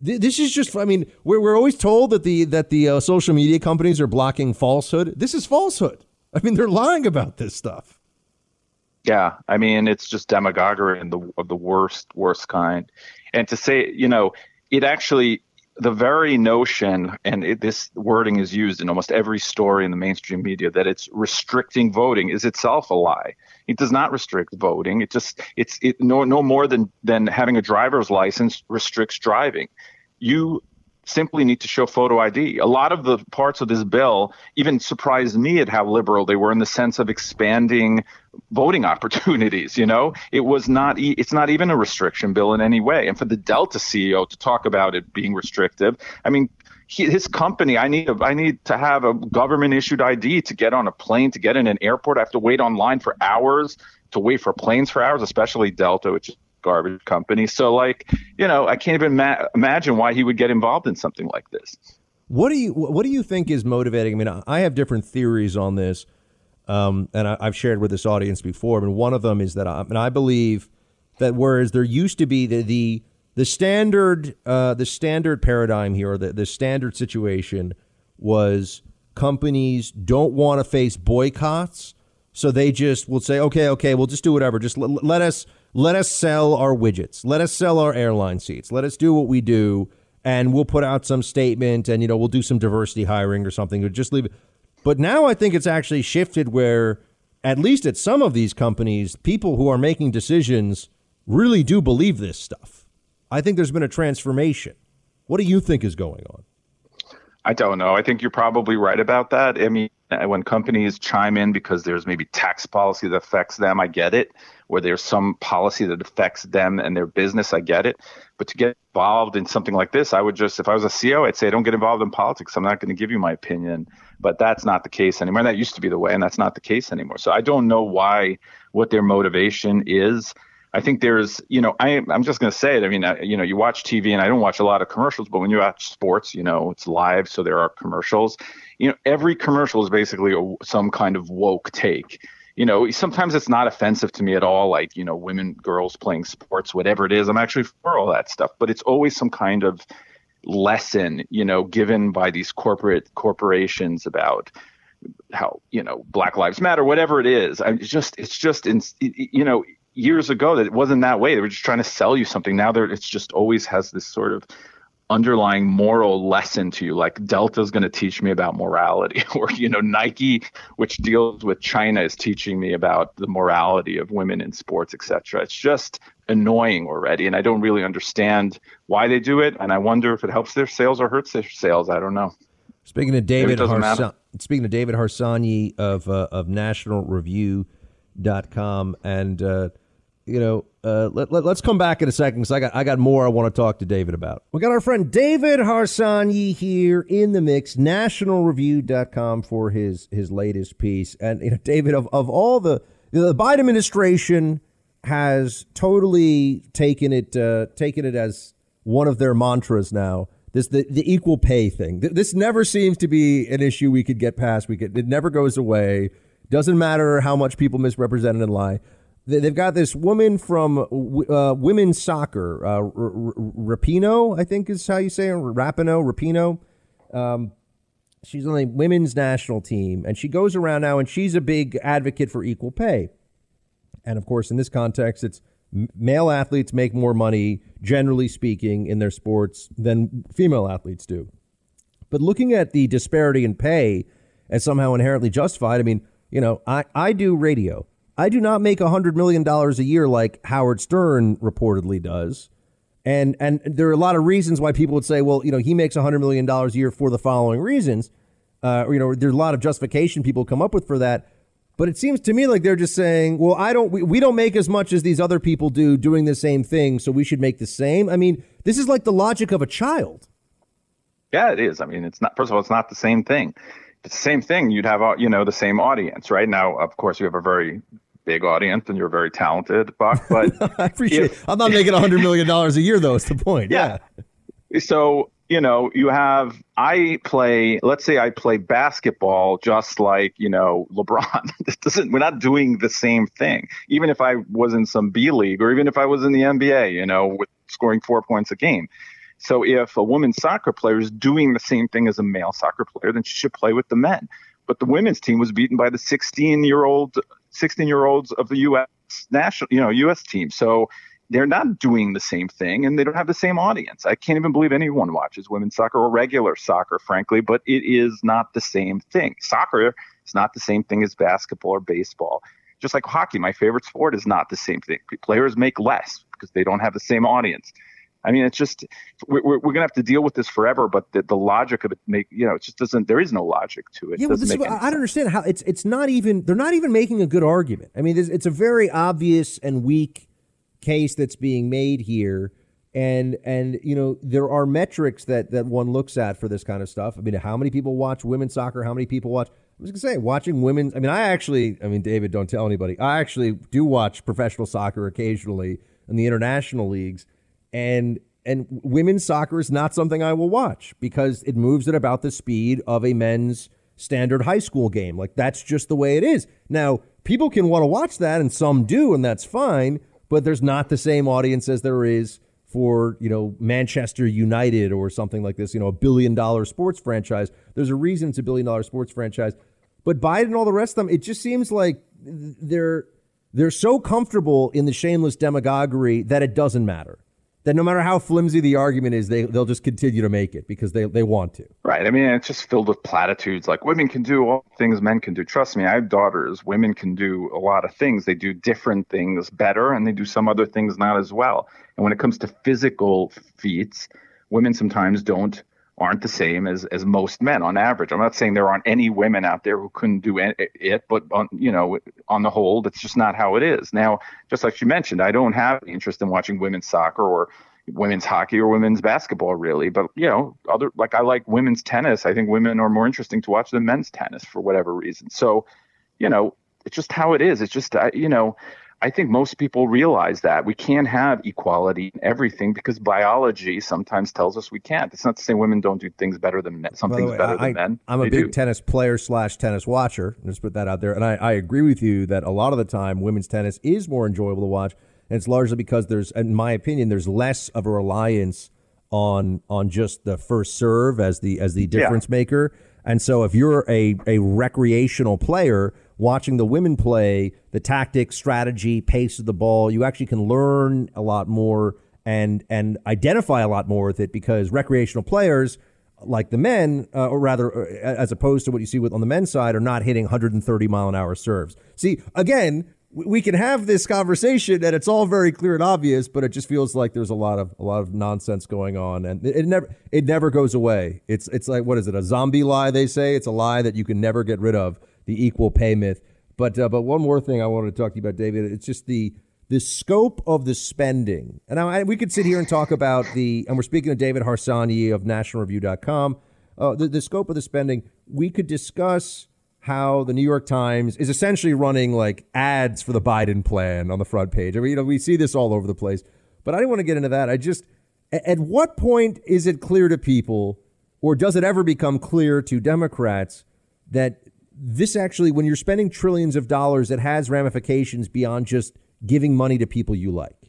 This is just I mean we're, we're always told that the that the uh, social media companies are blocking falsehood. This is falsehood. I mean they're lying about this stuff. Yeah, I mean it's just demagoguery the of the worst worst kind. And to say, you know, it actually the very notion, and it, this wording is used in almost every story in the mainstream media, that it's restricting voting is itself a lie. It does not restrict voting. It just it's it no no more than than having a driver's license restricts driving. You simply need to show photo ID. A lot of the parts of this bill even surprised me at how liberal they were in the sense of expanding voting opportunities. You know, it was not. E- it's not even a restriction bill in any way. And for the Delta CEO to talk about it being restrictive, I mean. His company, I need a, I need to have a government issued ID to get on a plane, to get in an airport. I have to wait online for hours, to wait for planes for hours, especially Delta, which garbage company. So, like, you know, I can't even ma- imagine why he would get involved in something like this. What do you What do you think is motivating? I mean, I have different theories on this, um, and I, have shared with this audience before. Mean, one of them is that I, and I believe that whereas there used to be the the the standard uh, the standard paradigm here, the the standard situation was companies don't want to face boycotts, so they just will say, okay, okay, we'll just do whatever. Just l- let us let us sell our widgets. Let us sell our airline seats. Let us do what we do, and we'll put out some statement, and you know we'll do some diversity hiring or something, or just leave it. But now I think it's actually shifted where, at least at some of these companies, people who are making decisions really do believe this stuff. I think there's been a transformation. What do you think is going on? I don't know. I think you're probably right about that. I mean, when companies chime in because there's maybe tax policy that affects them, I get it where there's some policy that affects them and their business, I get it. But to get involved in something like this, I would just, if I was a CEO, I'd say, don't get involved in politics. I'm not going to give you my opinion. But that's not the case anymore. That used to be the way, and that's not the case anymore. So I don't know why, what their motivation is. I think there's, you know, I, I'm just going to say it. I mean, I, you know, you watch TV, and I don't watch a lot of commercials, but when you watch sports, you know, it's live, so there are commercials. You know, every commercial is basically a, some kind of woke take you know, sometimes it's not offensive to me at all, like, you know, women, girls playing sports, whatever it is. I'm actually for all that stuff, but it's always some kind of lesson, you know, given by these corporate corporations about how, you know, Black Lives Matter, whatever it is. I just, it's just, in, you know, years ago that it wasn't that way. They were just trying to sell you something. Now there, it's just always has this sort of underlying moral lesson to you like delta is going to teach me about morality or you know nike which deals with china is teaching me about the morality of women in sports etc it's just annoying already and i don't really understand why they do it and i wonder if it helps their sales or hurts their sales i don't know. Speaking of david Harsa- speaking of david harsanyi of uh, of nationalreview.com and uh, you know, uh, let, let, us come back in a second because I got I got more I want to talk to David about. We got our friend David Harsanyi here in the mix, nationalreview.com for his his latest piece. And you know, David, of, of all the the Biden administration has totally taken it uh, taken it as one of their mantras now. This the, the equal pay thing. This never seems to be an issue we could get past. We could it never goes away. Doesn't matter how much people misrepresent and lie. They've got this woman from uh, women's soccer, uh, Rapinoe, I think is how you say it, Rapinoe, Rapinoe. Um, she's on the women's national team, and she goes around now, and she's a big advocate for equal pay. And of course, in this context, it's male athletes make more money, generally speaking, in their sports than female athletes do. But looking at the disparity in pay as somehow inherently justified, I mean, you know, I, I do radio. I do not make $100 million a year like Howard Stern reportedly does. And, and there are a lot of reasons why people would say, well, you know, he makes $100 million a year for the following reasons. Uh, you know, there's a lot of justification people come up with for that. But it seems to me like they're just saying, well, I don't, we, we don't make as much as these other people do doing the same thing, so we should make the same. I mean, this is like the logic of a child. Yeah, it is. I mean, it's not, first of all, it's not the same thing. It's the same thing, you'd have, you know, the same audience, right? Now, of course, you have a very big audience and you're very talented, Buck, but I appreciate if, it. I'm not making a $100 million a year, though, is the point. yeah. yeah. So you know, you have I play. Let's say I play basketball, just like you know LeBron. this doesn't. We're not doing the same thing. Even if I was in some B league, or even if I was in the NBA, you know, with scoring four points a game. So if a women's soccer player is doing the same thing as a male soccer player, then she should play with the men. But the women's team was beaten by the 16 year old 16 year olds of the U.S. national, you know, U.S. team. So they're not doing the same thing and they don't have the same audience. I can't even believe anyone watches women's soccer or regular soccer, frankly, but it is not the same thing. Soccer is not the same thing as basketball or baseball. Just like hockey, my favorite sport is not the same thing. Players make less because they don't have the same audience. I mean, it's just we're, we're going to have to deal with this forever. But the, the logic of it make you know it just doesn't. There is no logic to it. Yeah, well, this is, I don't understand how it's it's not even they're not even making a good argument. I mean, it's a very obvious and weak case that's being made here and and you know there are metrics that that one looks at for this kind of stuff. I mean, how many people watch women's soccer? How many people watch? I was gonna say watching women's. I mean, I actually, I mean, David, don't tell anybody. I actually do watch professional soccer occasionally in the international leagues, and and women's soccer is not something I will watch because it moves at about the speed of a men's standard high school game. Like that's just the way it is. Now, people can want to watch that, and some do, and that's fine but there's not the same audience as there is for you know Manchester United or something like this. You know, a billion dollar sports franchise. There's a reason it's a billion dollar sports franchise. But Biden and all the rest of them, it just seems like they're they're so comfortable in the shameless demagoguery that it doesn't matter that no matter how flimsy the argument is, they they'll just continue to make it because they they want to. Right. I mean, it's just filled with platitudes like women can do all things men can do. Trust me, I have daughters. Women can do a lot of things. They do different things better, and they do some other things not as well. And when it comes to physical feats, women sometimes don't aren't the same as as most men on average. I'm not saying there aren't any women out there who couldn't do it, but on, you know, on the whole, that's just not how it is. Now, just like you mentioned, I don't have interest in watching women's soccer or women's hockey or women's basketball really, but you know, other like I like women's tennis. I think women are more interesting to watch than men's tennis for whatever reason. So, you know, it's just how it is. It's just you know, I think most people realize that we can't have equality in everything because biology sometimes tells us we can't. It's not to say women don't do things better than men. Some things way, better I, than men. I'm a big do. tennis player slash tennis watcher. Let's put that out there. And I, I agree with you that a lot of the time women's tennis is more enjoyable to watch. And it's largely because there's, in my opinion, there's less of a reliance on on just the first serve as the as the difference yeah. maker. And so if you're a, a recreational player watching the women play, the tactics, strategy, pace of the ball, you actually can learn a lot more and and identify a lot more with it because recreational players like the men, uh, or rather, uh, as opposed to what you see with on the men's side, are not hitting 130 mile an hour serves. See, again, we can have this conversation and it's all very clear and obvious, but it just feels like there's a lot of a lot of nonsense going on, and it, it never it never goes away. It's it's like what is it? A zombie lie? They say it's a lie that you can never get rid of the equal pay myth. But uh, but one more thing I wanted to talk to you about, David. It's just the the scope of the spending. And I, we could sit here and talk about the, and we're speaking to David Harsanyi of NationalReview.com. Uh, the, the scope of the spending. We could discuss how the New York Times is essentially running like ads for the Biden plan on the front page. I mean, you know, we see this all over the place. But I didn't want to get into that. I just, at what point is it clear to people, or does it ever become clear to Democrats that this actually, when you're spending trillions of dollars, it has ramifications beyond just giving money to people you like?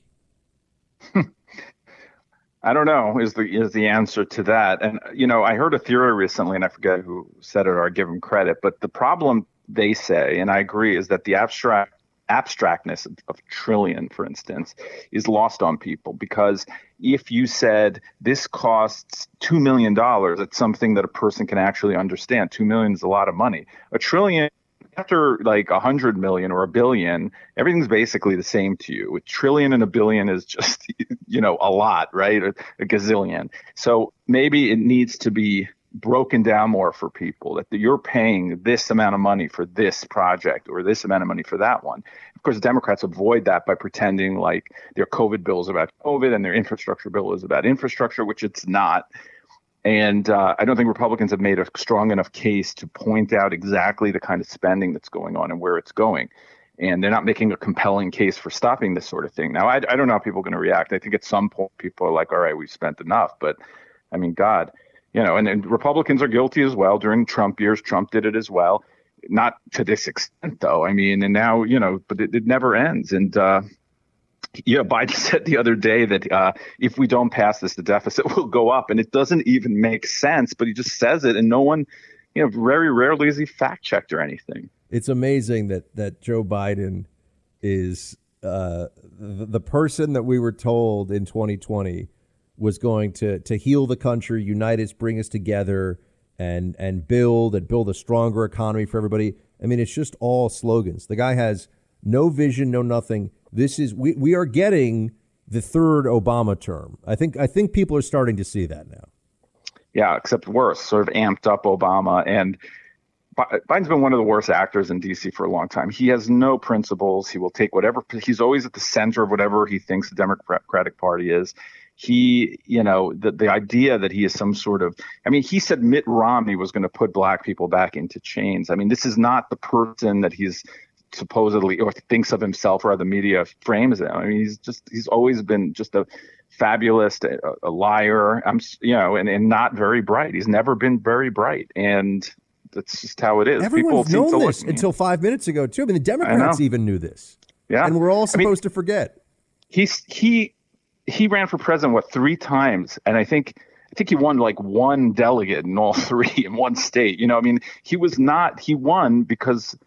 I don't know is the is the answer to that. And you know, I heard a theory recently, and I forget who said it or I give them credit, but the problem they say, and I agree, is that the abstract abstractness of, of trillion, for instance, is lost on people because if you said this costs two million dollars, it's something that a person can actually understand. Two million is a lot of money. A trillion after like a hundred million or a billion, everything's basically the same to you. A trillion and a billion is just, you know, a lot, right? A, a gazillion. So maybe it needs to be broken down more for people that you're paying this amount of money for this project or this amount of money for that one. Of course, Democrats avoid that by pretending like their COVID bill is about COVID and their infrastructure bill is about infrastructure, which it's not. And uh, I don't think Republicans have made a strong enough case to point out exactly the kind of spending that's going on and where it's going. And they're not making a compelling case for stopping this sort of thing. Now, I, I don't know how people are going to react. I think at some point people are like, all right, we've spent enough. But I mean, God, you know, and, and Republicans are guilty as well. During Trump years, Trump did it as well. Not to this extent, though. I mean, and now, you know, but it, it never ends. And, uh, know, Biden said the other day that uh, if we don't pass this, the deficit will go up, and it doesn't even make sense. But he just says it, and no one, you know, very rarely is he fact checked or anything. It's amazing that that Joe Biden is uh, the, the person that we were told in 2020 was going to to heal the country, unite us, bring us together, and and build and build a stronger economy for everybody. I mean, it's just all slogans. The guy has no vision, no nothing. This is we, we are getting the third Obama term. I think I think people are starting to see that now. Yeah, except worse, sort of amped up Obama and Biden's been one of the worst actors in DC for a long time. He has no principles. He will take whatever he's always at the center of whatever he thinks the Democratic Party is. He, you know, the the idea that he is some sort of I mean, he said Mitt Romney was going to put black people back into chains. I mean, this is not the person that he's supposedly or thinks of himself or how the media frames him. I mean, he's just he's always been just a fabulous, a, a liar. I'm you know, and, and not very bright. He's never been very bright, and that's just how it is. Everyone's People known this until five minutes ago too. I mean, the Democrats even knew this. Yeah, and we're all supposed I mean, to forget. He's he he ran for president what three times, and I think. I think he won like one delegate in all three in one state. You know, I mean, he was not. He won because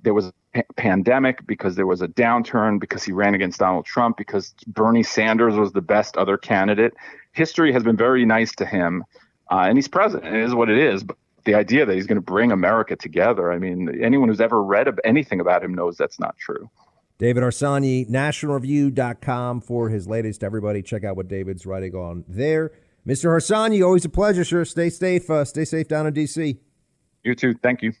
there was pandemic, because there was a downturn, because he ran against Donald Trump, because Bernie Sanders was the best other candidate. History has been very nice to him, uh, and he's president. It is what it is. But the idea that he's going to bring America together, I mean, anyone who's ever read anything about him knows that's not true. David Harsanyi, nationalreview.com for his latest. Everybody, check out what David's writing on there. Mr. Harsanyi, always a pleasure, sir. Stay safe. Uh, stay safe down in D.C. You too. Thank you.